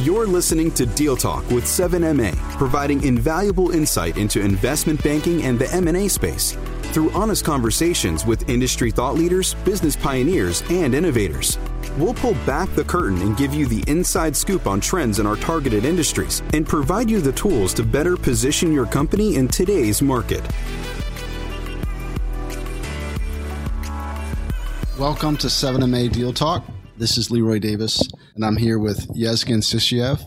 You're listening to Deal Talk with 7MA, providing invaluable insight into investment banking and the M&A space through honest conversations with industry thought leaders, business pioneers, and innovators. We'll pull back the curtain and give you the inside scoop on trends in our targeted industries and provide you the tools to better position your company in today's market. Welcome to 7MA Deal Talk. This is Leroy Davis, and I'm here with Yevgen Sysoyev,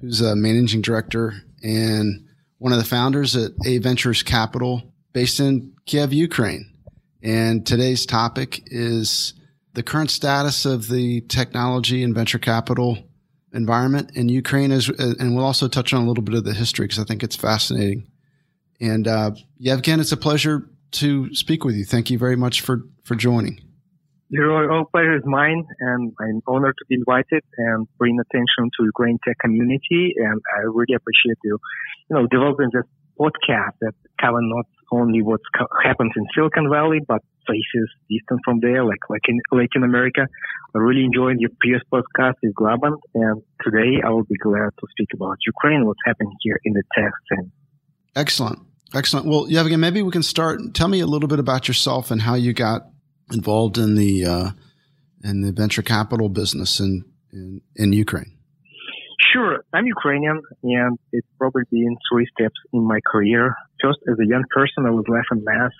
who's a managing director and one of the founders at A Ventures Capital based in Kiev, Ukraine. And today's topic is the current status of the technology and venture capital environment in Ukraine. Is, and we'll also touch on a little bit of the history because I think it's fascinating. And uh, Yevgen, it's a pleasure to speak with you. Thank you very much for, for joining. All pleasure is mine, and I'm honored to be invited and bring attention to Ukraine tech community. And I really appreciate you, you know, developing this podcast that cover not only what happens in Silicon Valley, but places distant from there, like like in Latin America. I really enjoyed your previous podcast with Globant, and today I will be glad to speak about Ukraine, what's happening here in the tech scene. Excellent. Excellent. Well, Yevgen, maybe we can start. Tell me a little bit about yourself and how you got involved in the uh, in the venture capital business in, in, in Ukraine? Sure, I'm Ukrainian, and it's probably been three steps in my career. First, as a young person, I was left in math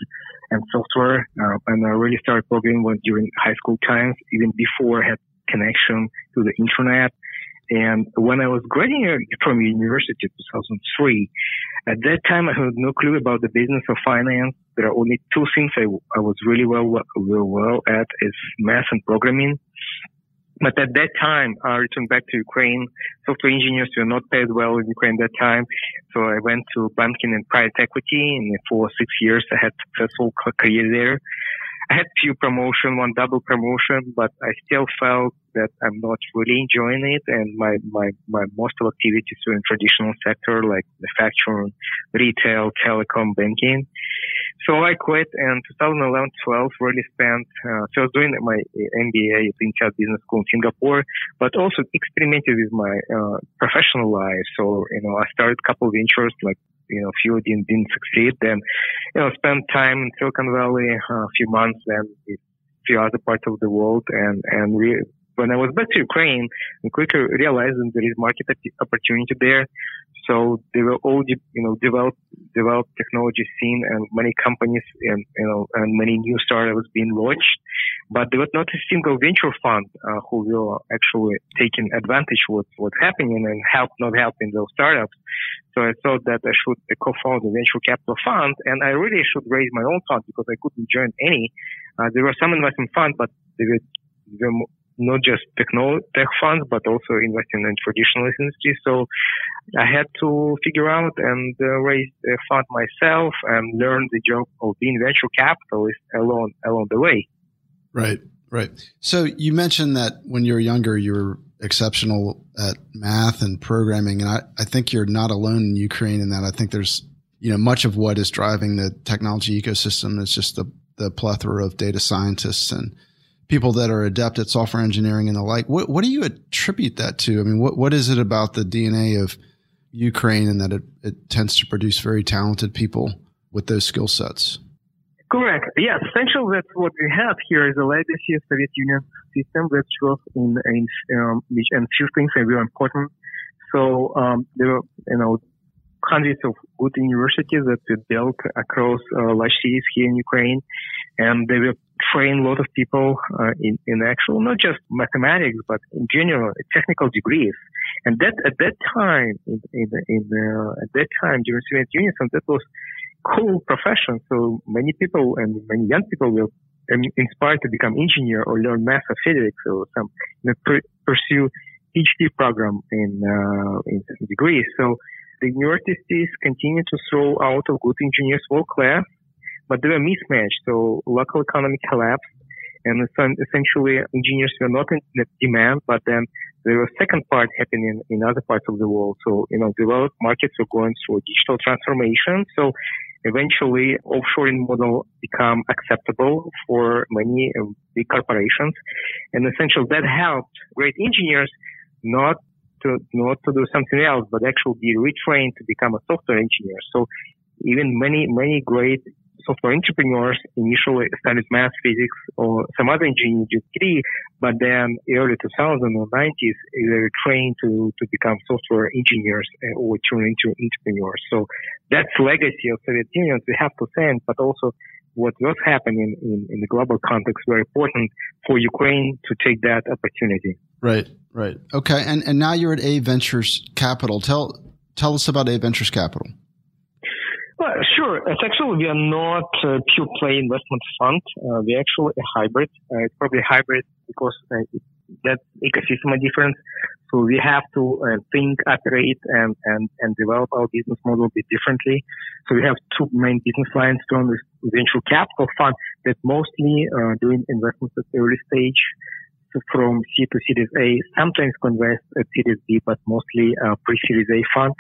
and software, uh, and I really started programming during high school times, even before I had connection to the internet. And when I was graduating from university in 2003, at that time I had no clue about the business of finance. There are only two things I, I was really well, well, well at is math and programming. But at that time, I returned back to Ukraine. Software engineers were not paid well in Ukraine at that time. So I went to banking and private equity and for six years I had a successful career there. I had few promotion, one double promotion, but I still felt that I'm not really enjoying it. And my, my, my most of activities were in traditional sector like manufacturing, retail, telecom, banking. So I quit and 2011-12 really spent, uh, so I was doing my MBA at INSEAD Business School in Singapore, but also experimented with my, uh, professional life. So, you know, I started a couple of ventures like you know, few didn't, didn't succeed. Then, you know, spent time in Silicon Valley, uh, a few months, then a few other parts of the world. And, and we, when I was back to Ukraine, I quickly realized that there is market opportunity there. So they were all, you know, developed, developed technology scene and many companies and, you know, and many new startups being launched. But there was not a single venture fund, uh, who will actually taking advantage of what's happening and help, not helping those startups. So I thought that I should co-found a venture capital fund and I really should raise my own fund because I couldn't join any. Uh, there were some investment funds, but they were, they were not just techno tech funds, but also investing in traditional industries. So I had to figure out and uh, raise a fund myself and learn the job of being venture capitalist along along the way. Right, right. So you mentioned that when you were younger, you were exceptional at math and programming, and I, I think you're not alone in Ukraine in that. I think there's you know much of what is driving the technology ecosystem is just the the plethora of data scientists and people that are adept at software engineering and the like. What, what do you attribute that to? I mean, what, what is it about the DNA of Ukraine and that it, it tends to produce very talented people with those skill sets? Correct. Yes, essentially that's what we have here is a legacy of Soviet Union system that was in, in um, which and few things are very important. So um, there were you know hundreds of good universities that were built across uh, large cities here in Ukraine, and they were train a lot of people uh, in, in actual, not just mathematics, but in general, technical degrees. And that, at that time, in, in, in uh, at that time during Soviet Union, that was cool profession. So many people and many young people were inspired to become engineer or learn math or physics or some, you know, pr- pursue PhD program in, uh, in degrees. So the universities continue to throw out of good engineers world class but they were mismatched. So local economy collapsed and essentially engineers were not in demand, but then there was second part happening in other parts of the world. So, you know, developed markets were going through digital transformation. So eventually offshoring model become acceptable for many uh, big corporations. And essentially that helped great engineers not to not to do something else, but actually be retrained to become a software engineer. So even many many great software entrepreneurs initially studied math, physics, or some other engineering degree, but then early 2000s or 90s, they were trained to, to become software engineers uh, or turn into entrepreneurs. So that's legacy of Soviet Union. We have to thank, but also what was happening in, in the global context very important for Ukraine to take that opportunity. Right, right. Okay. And, and now you're at A Ventures Capital. Tell, tell us about A Ventures Capital. Well, sure. It's actually, we are not a pure play investment fund. Uh, we're actually a hybrid. Uh, it's probably a hybrid because uh, it, that ecosystem is different. So we have to uh, think, operate, and, and, and develop our business model a bit differently. So we have two main business lines. One is venture capital fund that mostly uh, doing investments at early stage. So from C to Series A, sometimes invest at Series B, but mostly uh, pre-Series A fund.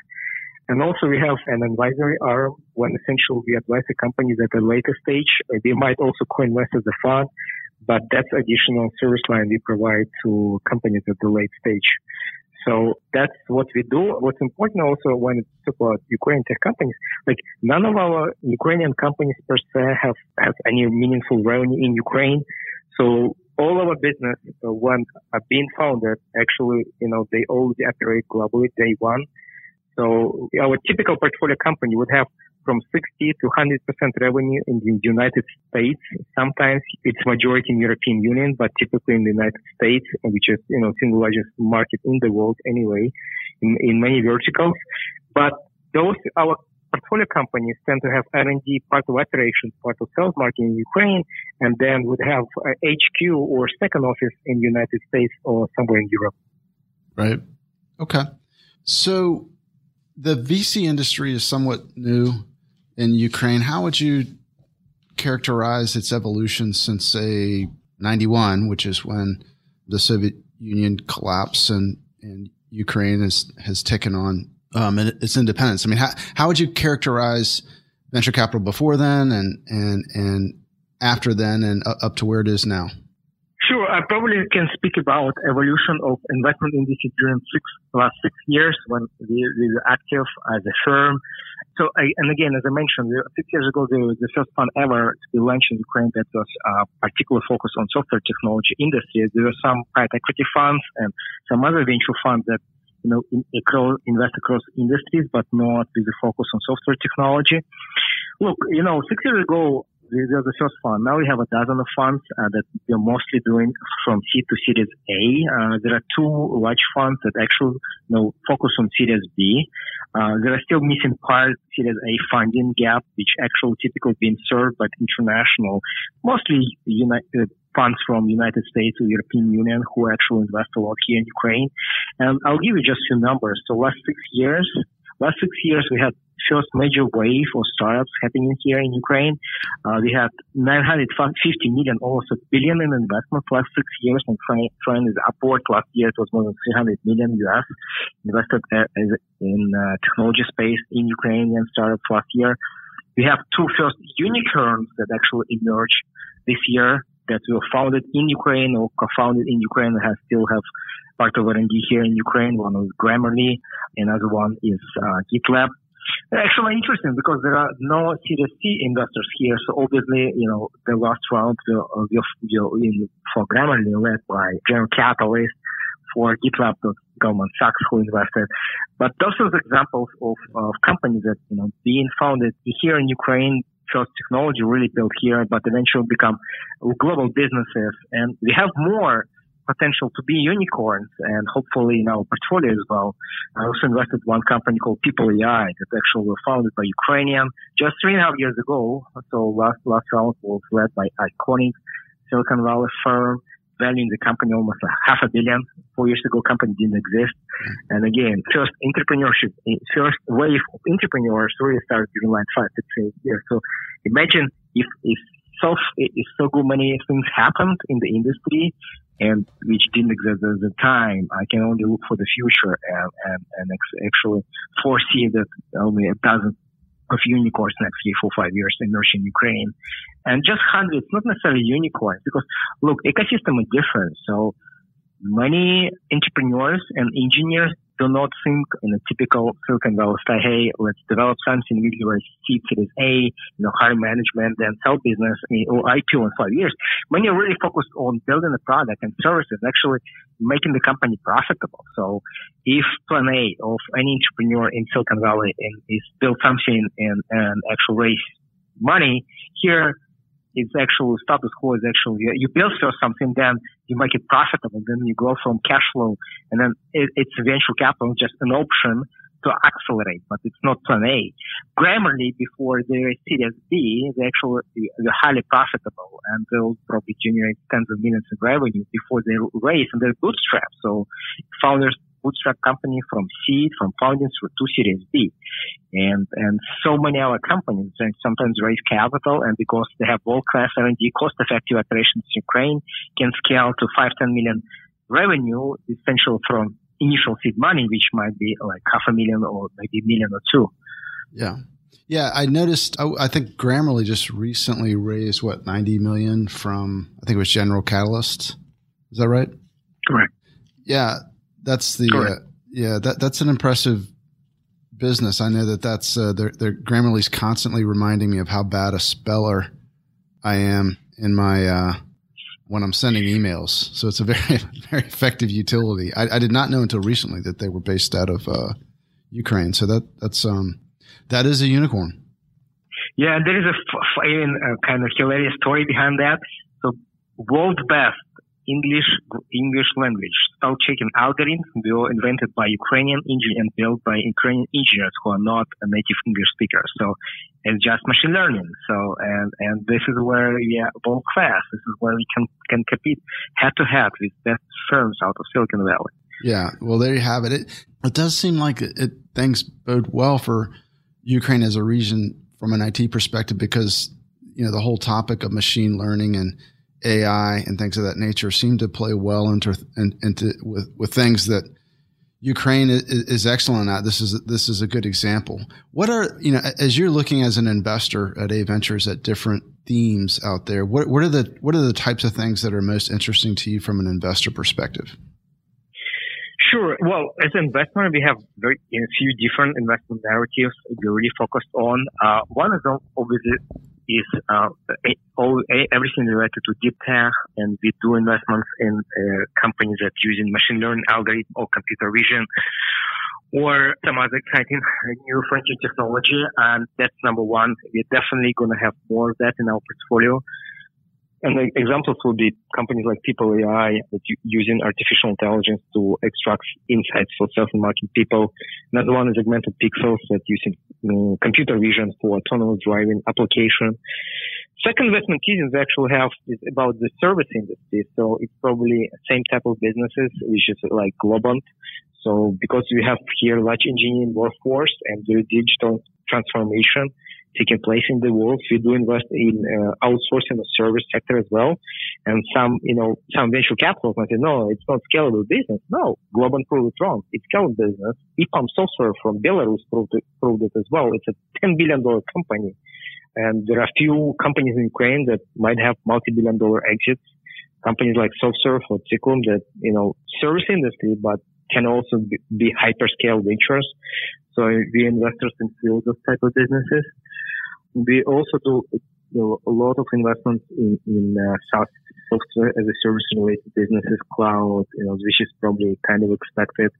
And also we have an advisory arm when essentially we advise the companies at a later stage. They might also co-invest as a fund, but that's additional service line we provide to companies at the late stage. So that's what we do. What's important also when it's about Ukrainian tech companies, like none of our Ukrainian companies per se have, have any meaningful revenue in Ukraine. So all our business, uh, when are being founded, actually, you know, they all operate globally day one. So our typical portfolio company would have from 60 to 100% revenue in the United States. Sometimes it's majority in European Union, but typically in the United States, which is, you know, single largest market in the world anyway, in, in many verticals. But those, our portfolio companies tend to have R&D, part of operations, part of sales marketing in Ukraine, and then would have HQ or second office in the United States or somewhere in Europe. Right. Okay. So the VC industry is somewhat new in Ukraine. How would you characterize its evolution since, say, 91, which is when the Soviet Union collapsed and, and Ukraine has, has taken on um, its independence? I mean, how, how would you characterize venture capital before then and, and, and after then and up to where it is now? Sure, I probably can speak about evolution of investment industry during six last six years when we, we were active as a firm. So, I, and again, as I mentioned, six years ago, the first fund ever to be launched in Ukraine that was uh, particularly focused on software technology industry. There were some private equity funds and some other venture funds that you know, in, across, invest across industries, but not with a focus on software technology. Look, you know, six years ago, these are the first fund. Now we have a dozen of funds uh, that we're mostly doing from C to Series A. Uh, there are two large funds that actually you know, focus on Series B. Uh, there are still missing part Series A funding gap, which actually typically being served by international, mostly United funds from United States or European Union who actually invest a lot here in Ukraine. And I'll give you just a few numbers. So last six years, last six years we had first major wave of startups happening here in Ukraine. Uh, we had 950 million, almost a billion in investment last six years, and trend is upward. Last year it was more than 300 million US invested uh, in uh, technology space in Ukrainian startups last year. We have two first unicorns that actually emerged this year that were founded in Ukraine or co-founded in Ukraine and have still have part of R&D here in Ukraine. One is Grammarly, another one is uh, GitLab. Actually interesting because there are no Series investors here. So obviously, you know, the last round will, will, will, for Grammarly led by General Catalyst for GitLab, Goldman Sachs who invested. But those are examples of, of companies that, you know, being founded here in Ukraine, first technology really built here, but eventually become global businesses. And we have more potential to be unicorns and hopefully in our portfolio as well. I also invested one company called People AI that actually was founded by Ukrainian just three and a half years ago. So last, last round was led by Iconic, Silicon Valley firm, valuing the company almost a half a billion. Four years ago, company didn't exist. Mm-hmm. And again, first entrepreneurship, first wave of entrepreneurs really started during like five to six years. So imagine if, if so, so many things happened in the industry and which didn't exist at the time. I can only look for the future and, and, and actually foresee that only a dozen of unicorns next three, four, five years emerge in Ukraine. And just hundreds, not necessarily unicorns, because look, ecosystem is different. So many entrepreneurs and engineers do not think in a typical Silicon Valley style, hey, let's develop something, raise seed series A, you know, hire management, then sell business or IPO in five years. Many are really focused on building a product and services, actually making the company profitable. So if plan A of any entrepreneur in Silicon Valley is build something and, and actually raise money, here it's actually status quo is actually you build first something, then you make it profitable, then you grow from cash flow, and then it, it's venture capital just an option to accelerate, but it's not plan A. Grammarly, before they Series B, they actually they're highly profitable and they'll probably generate tens of millions of revenue before they raise and they're bootstrapped. So founders bootstrap company from seed, from founding through to Series B. And, and so many other companies and sometimes raise capital and because they have world-class R&D, cost-effective operations in Ukraine can scale to 5, 10 million revenue essentially from initial seed money, which might be like half a million or maybe a million or two. Yeah. Yeah, I noticed. Oh, I think Grammarly just recently raised what ninety million from I think it was General Catalyst. Is that right? Correct. Yeah, that's the uh, yeah that that's an impressive business. I know that that's uh, their, their Grammarly's constantly reminding me of how bad a speller I am in my uh, when I'm sending emails. So it's a very very effective utility. I, I did not know until recently that they were based out of uh, Ukraine. So that that's um that is a unicorn. Yeah, there is a, f- a kind of hilarious story behind that. So world best English English language. Spell checking algorithms were invented by Ukrainian engineers and built by Ukrainian engineers who are not native English speakers. So it's just machine learning. So and and this is where we are world class. This is where we can can compete head to head with best firms out of Silicon Valley. Yeah, well, there you have it. It it does seem like it, it things bode well for Ukraine as a region from an IT perspective because you know the whole topic of machine learning and AI and things of that nature seem to play well into into with with things that Ukraine is, excellent at. This is this is a good example. What are you know as you're looking as an investor at A Ventures at different themes out there? What what are the what are the types of things that are most interesting to you from an investor perspective? Sure. Well, as an investor, we have very a few different investment narratives we're really focused on. Uh, one is obviously is uh, all, everything related to deep tech, and we do investments in uh, companies that using machine learning algorithm or computer vision or some other exciting new frontier technology. And that's number one. We're definitely going to have more of that in our portfolio. And the examples would be companies like People AI that using artificial intelligence to extract insights for sales and marketing people. Another one is Augmented Pixels that using computer vision for autonomous driving application. Second investment thesis actually have is about the service industry. So it's probably same type of businesses, which is like Globant. So because we have here large engineering workforce and the digital transformation, taking place in the world. We do invest in uh, outsourcing the service sector as well. And some, you know, some venture capital might say, no, it's not scalable business. No, Globant proved it wrong. It's scalable business. EPAM Software from Belarus proved it, proved it as well. It's a $10 billion company. And there are few companies in Ukraine that might have multi-billion dollar exits. Companies like SoftServe or Ciklum that, you know, service industry, but can also be, be hyperscale ventures. So we investors in those type of businesses. We also do a lot of investments in, in uh, SaaS software as a service related businesses, cloud, you know, which is probably kind of expected.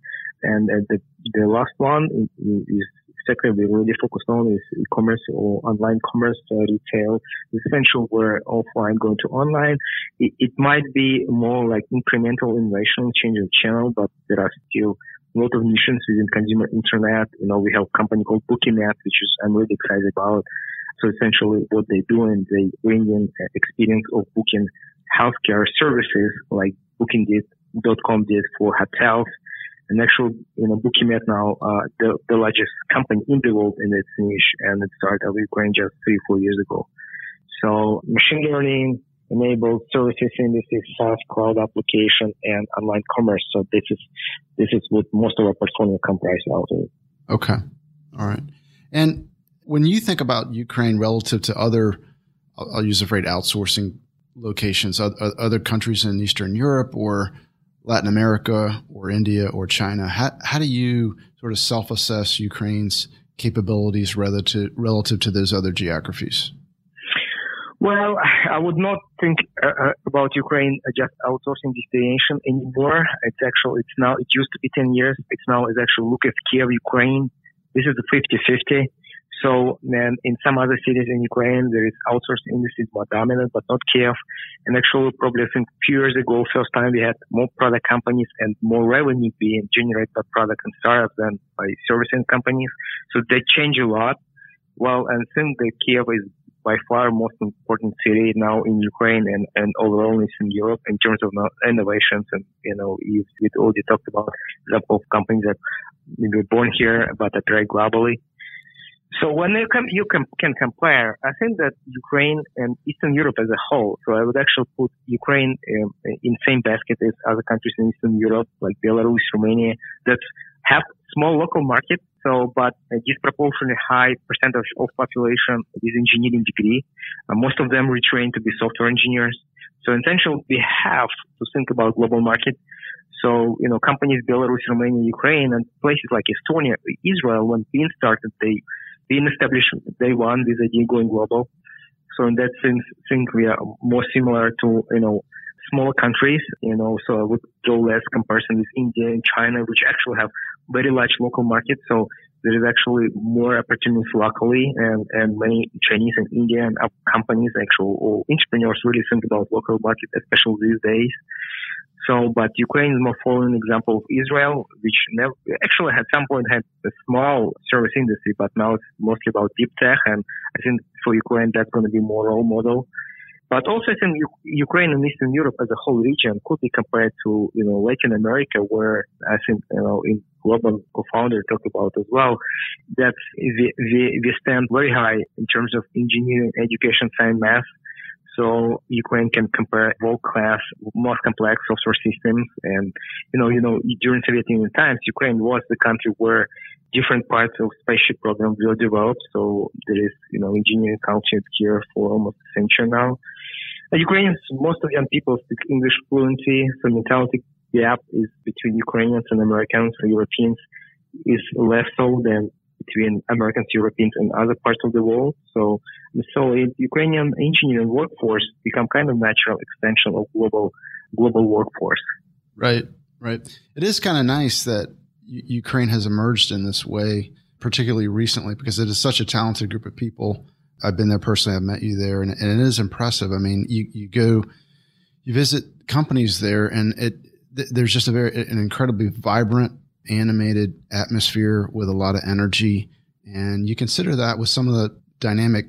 And uh, the, the last one is, is sector we really focus on is e-commerce or online commerce, uh, retail, essential where offline going to online. It, it, might be more like incremental innovation, change of channel, but there are still a lot of niches within consumer internet. You know, we have a company called BookingNet, which is I'm really excited about. So essentially what they do and they bring in experience of booking healthcare services like booking.com did for hotels. And actually, you know, BookingNet now, uh, the, the largest company in the world in its niche and it started with Ukraine just three, four years ago. So machine learning enabled services industry, SaaS cloud application and online commerce. So this is, this is what most of our portfolio comprises out of. Okay. All right. And when you think about Ukraine relative to other, I'll, use the phrase outsourcing locations, other countries in Eastern Europe or Latin America or India or China. How, how do you sort of self assess Ukraine's capabilities relative, relative to those other geographies? Well, I would not think uh, uh about Ukraine just outsourcing destination anymore. It's actually, it's now, it used to be 10 years. It's now, it's actually look at Kiev, Ukraine. This is the 50-50. So then in some other cities in Ukraine, there is outsourced industries more dominant, but not Kiev. And actually, probably I think few years ago, first time we had more product companies and more revenue being generated by product and startups than by servicing companies. So they change a lot. Well, and I think that Kiev is by far most important city now in Ukraine and, and overall in Europe in terms of uh, innovations. And, you know, you, we already talked about example of companies that were born here, but that trade globally. So when you, you can compare, I think that Ukraine and Eastern Europe as a whole, so I would actually put Ukraine um, in same basket as other countries in Eastern Europe, like Belarus, Romania, that have small local markets. So, but a disproportionately high percentage of population with engineering degree. Uh, most of them retrained to be software engineers. So essentially, we have to think about global market. So, you know, companies Belarus, Romania, Ukraine, and places like Estonia, Israel, when being started, they being established day one with idea going global. So in that sense, I think we are more similar to, you know, smaller countries, you know, so I would draw less comparison with India and China, which actually have very large local markets. So there is actually more opportunities locally and, and many Chinese and Indian companies actually or entrepreneurs really think about local market, especially these days. So, but Ukraine is more following example of Israel, which never, actually at some point had a small service industry, but now it's mostly about deep tech. And I think for Ukraine, that's going to be more role model. But also, I think Ukraine and Eastern Europe as a whole region could be compared to, you know, Latin America, where I think, you know, in global co-founder talked about as well, that we, we, we stand very high in terms of engineering, education, science, math so Ukraine can compare world-class, most complex software systems. And, you know, you know, during Soviet Union times, Ukraine was the country where different parts of spaceship program were developed. So there is, you know, engineering culture here for almost a century now. Uh, Ukrainians, most of young people speak English fluently. So mentality gap is between Ukrainians and Americans or Europeans is less so than between Americans, Europeans, and other parts of the world. So, so Ukrainian engineering workforce become kind of natural extension of global global workforce. Right, right. It is kind of nice that Ukraine has emerged in this way, particularly recently, because it is such a talented group of people. I've been there personally. I've met you there, and, and it is impressive. I mean, you you go, you visit companies there, and it there's just a very an incredibly vibrant animated atmosphere with a lot of energy. And you consider that with some of the dynamic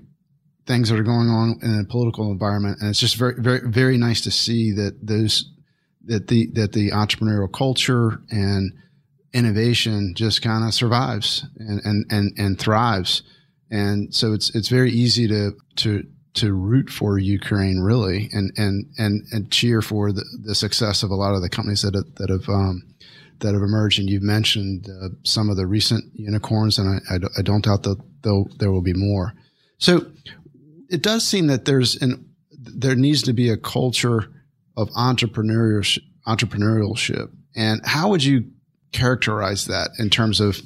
things that are going on in the political environment. And it's just very, very, very nice to see that those, that the, that the entrepreneurial culture and innovation just kind of survives and, and, and, and thrives. And so it's, it's very easy to, to, to root for Ukraine really and, and, and, and cheer for the, the success of a lot of the companies that have, that have, um, that have emerged, and you've mentioned uh, some of the recent unicorns, and I, I, I don't doubt that there will be more. So it does seem that there's an there needs to be a culture of entrepreneurship, entrepreneurship. And how would you characterize that in terms of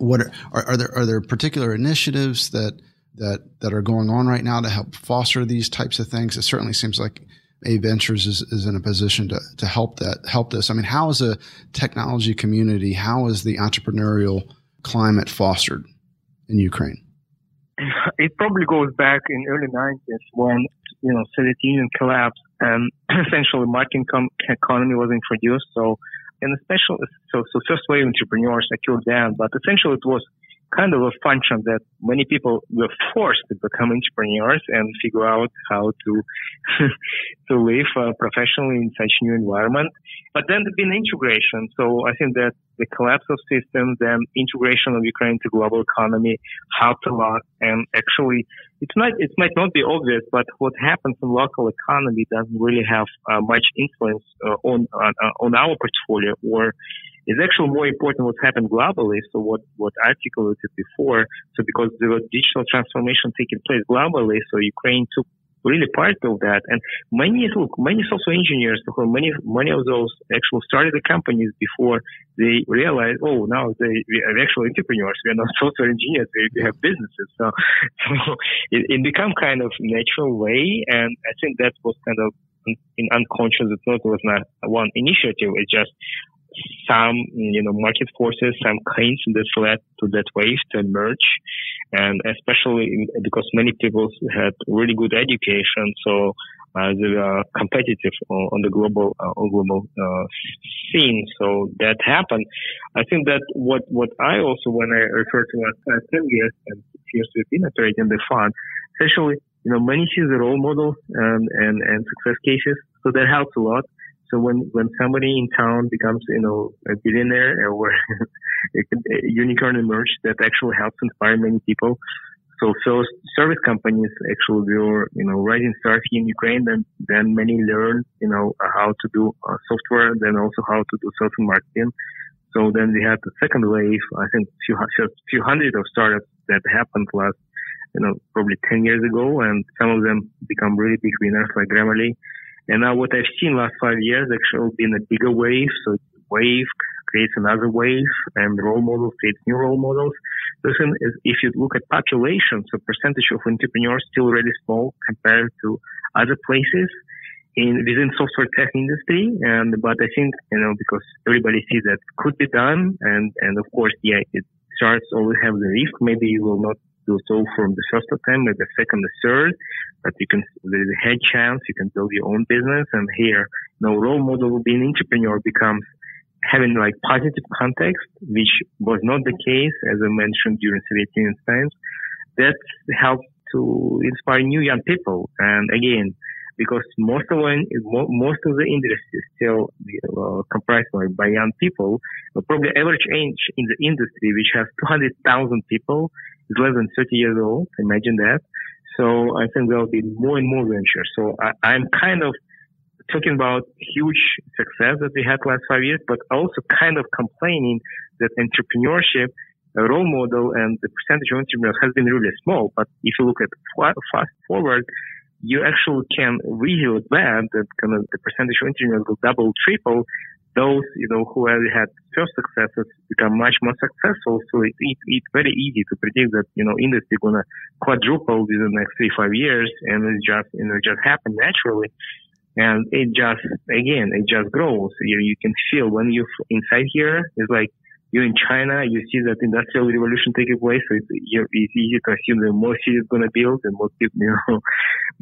what are, are, there are there particular initiatives that that that are going on right now to help foster these types of things? It certainly seems like a Ventures is, is in a position to, to help that help this. I mean, how is a technology community? How is the entrepreneurial climate fostered in Ukraine? It probably goes back in early 90s when you know Soviet Union collapsed and essentially market economy was introduced. So, and especially so so first wave entrepreneurs occurred then, but essentially it was kind of a function that many people were forced to become entrepreneurs and figure out how to to live uh, professionally in such new environment. But then there's been integration. So I think that the collapse of systems and integration of Ukraine to global economy helped a lot. And actually, it might it might not be obvious, but what happens in local economy doesn't really have uh, much influence uh, on, on on our portfolio or is actually more important what's happened globally. So what, what I articulated before. So because there was digital transformation taking place globally, so Ukraine took really part of that. And many, look, many software engineers, many, many of those actually started the companies before they realized, oh, now they, are actual entrepreneurs. We are not software engineers. We, have businesses. So, so it, it become kind of natural way. And I think that was kind of in unconscious. It's not, it was not one initiative. It's just some, you know, market forces, some kinds that led to that wave to emerge. And especially because many people had really good education. So, uh, they are competitive on, the global, uh, global, uh, scene. So that happened. I think that what, what I also, when I refer to what uh, 10 years and years we've been operating the fund, especially, you know, many see the role models and, and, and success cases. So that helps a lot. So when, when somebody in town becomes, you know, a billionaire or a unicorn emerge that actually helps inspire many people. So first service companies actually were, you know, rising stars in Ukraine. Then, then many learn, you know, how to do uh, software, then also how to do social marketing. So then we had the second wave, I think few, few hundred of startups that happened last, you know, probably 10 years ago. And some of them become really big winners like Grammarly. And now what I've seen last five years actually been a bigger wave. So wave creates another wave and role models creates new role models. Listen, if you look at population, so percentage of entrepreneurs still really small compared to other places in within software tech industry. And but I think you know because everybody sees that could be done, and and of course, yeah, it starts always have the risk. Maybe you will not do so from the first attempt, maybe the second, the third, but you can, there's a head chance you can build your own business. And here, you know, role model being an entrepreneur becomes having like positive context, which was not the case, as I mentioned during Soviet Union times. That helped to inspire new young people. And again, because most of the, most of the industry is still uh, comprised by, by young people. Probably average age in the industry, which has 200,000 people, is less than 30 years old. Imagine that. So I think there'll be more and more ventures. So I, I'm kind of talking about huge success that we had last five years, but also kind of complaining that entrepreneurship, role model and the percentage of entrepreneurs has been really small. But if you look at fast forward, you actually can visualize that, that kind of the percentage of entrepreneurs will double, triple those, you know, who already had first successes become much more successful. So it, it, it's very easy to predict that, you know, industry gonna quadruple within the next three, five years and it just, you know, just happen naturally. And it just, again, it just grows. You, you can feel when you're inside here, it's like you're in China, you see that industrial revolution taking place. So it's, it's easy to assume that more cities to build and more people, you know,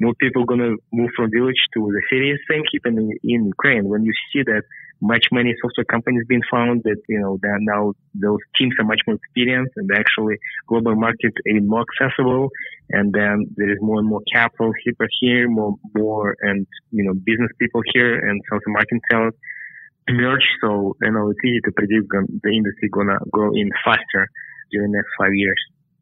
more people to move from village to the cities. Same happening in Ukraine. When you see that much many software companies being found that, you know, that now those teams are much more experienced and actually global market even more accessible. And then there is more and more capital here, more, more and, you know, business people here and sales and marketing talent emerge. So, you know, it's easy to predict the industry gonna grow in faster during the next five years.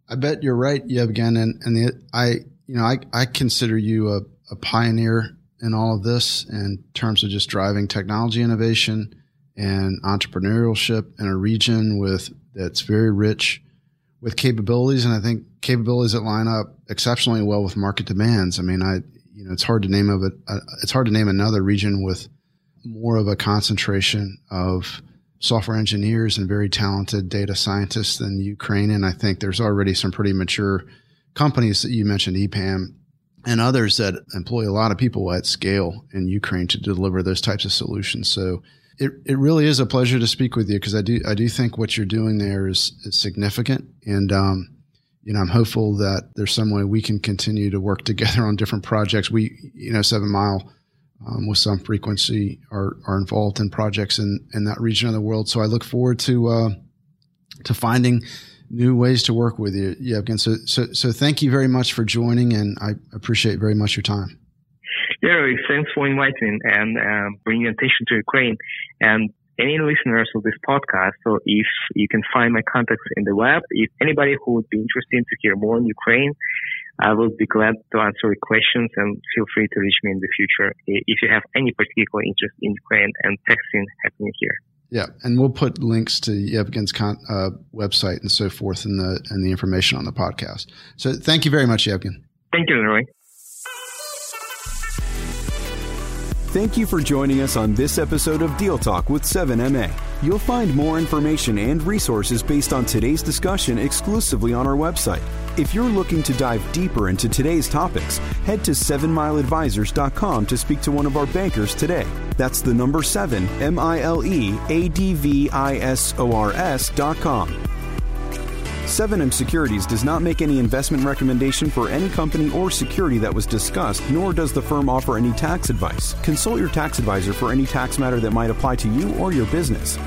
I bet you're right, Yevgen. And, and the, I, you know, I, I consider you a, a pioneer in all of this in terms of just driving technology innovation and entrepreneurship in a region with that's very rich with capabilities and I think capabilities that line up exceptionally well with market demands. I mean, I you know, it's hard to name of it. Uh, it's hard to name another region with more of a concentration of software engineers and very talented data scientists than Ukraine. And I think there's already some pretty mature companies that you mentioned, EPAM and others that employ a lot of people at scale in Ukraine to deliver those types of solutions. So it, it really is a pleasure to speak with you because I do I do think what you're doing there is, is significant and um, you know I'm hopeful that there's some way we can continue to work together on different projects. We you know Seven Mile um, with some frequency are are involved in projects in in that region of the world. So I look forward to uh, to finding new ways to work with you, Yevgen. So, so, so thank you very much for joining, and I appreciate very much your time. Yeah, thanks for inviting and um, bringing attention to Ukraine and any listeners of this podcast. So if you can find my contacts in the web, if anybody who would be interested to hear more on Ukraine, I will be glad to answer your questions and feel free to reach me in the future if you have any particular interest in Ukraine and texting happening here. Yeah, and we'll put links to Yevgen's con- uh, website and so forth in the and the information on the podcast. So thank you very much, Yevgen. Thank you, Leroy. Thank you for joining us on this episode of Deal Talk with 7MA. You'll find more information and resources based on today's discussion exclusively on our website if you're looking to dive deeper into today's topics, head to 7mileadvisors.com to speak to one of our bankers today. That's the number 7, M I L E A D V I S O R S.com. 7M Securities does not make any investment recommendation for any company or security that was discussed, nor does the firm offer any tax advice. Consult your tax advisor for any tax matter that might apply to you or your business.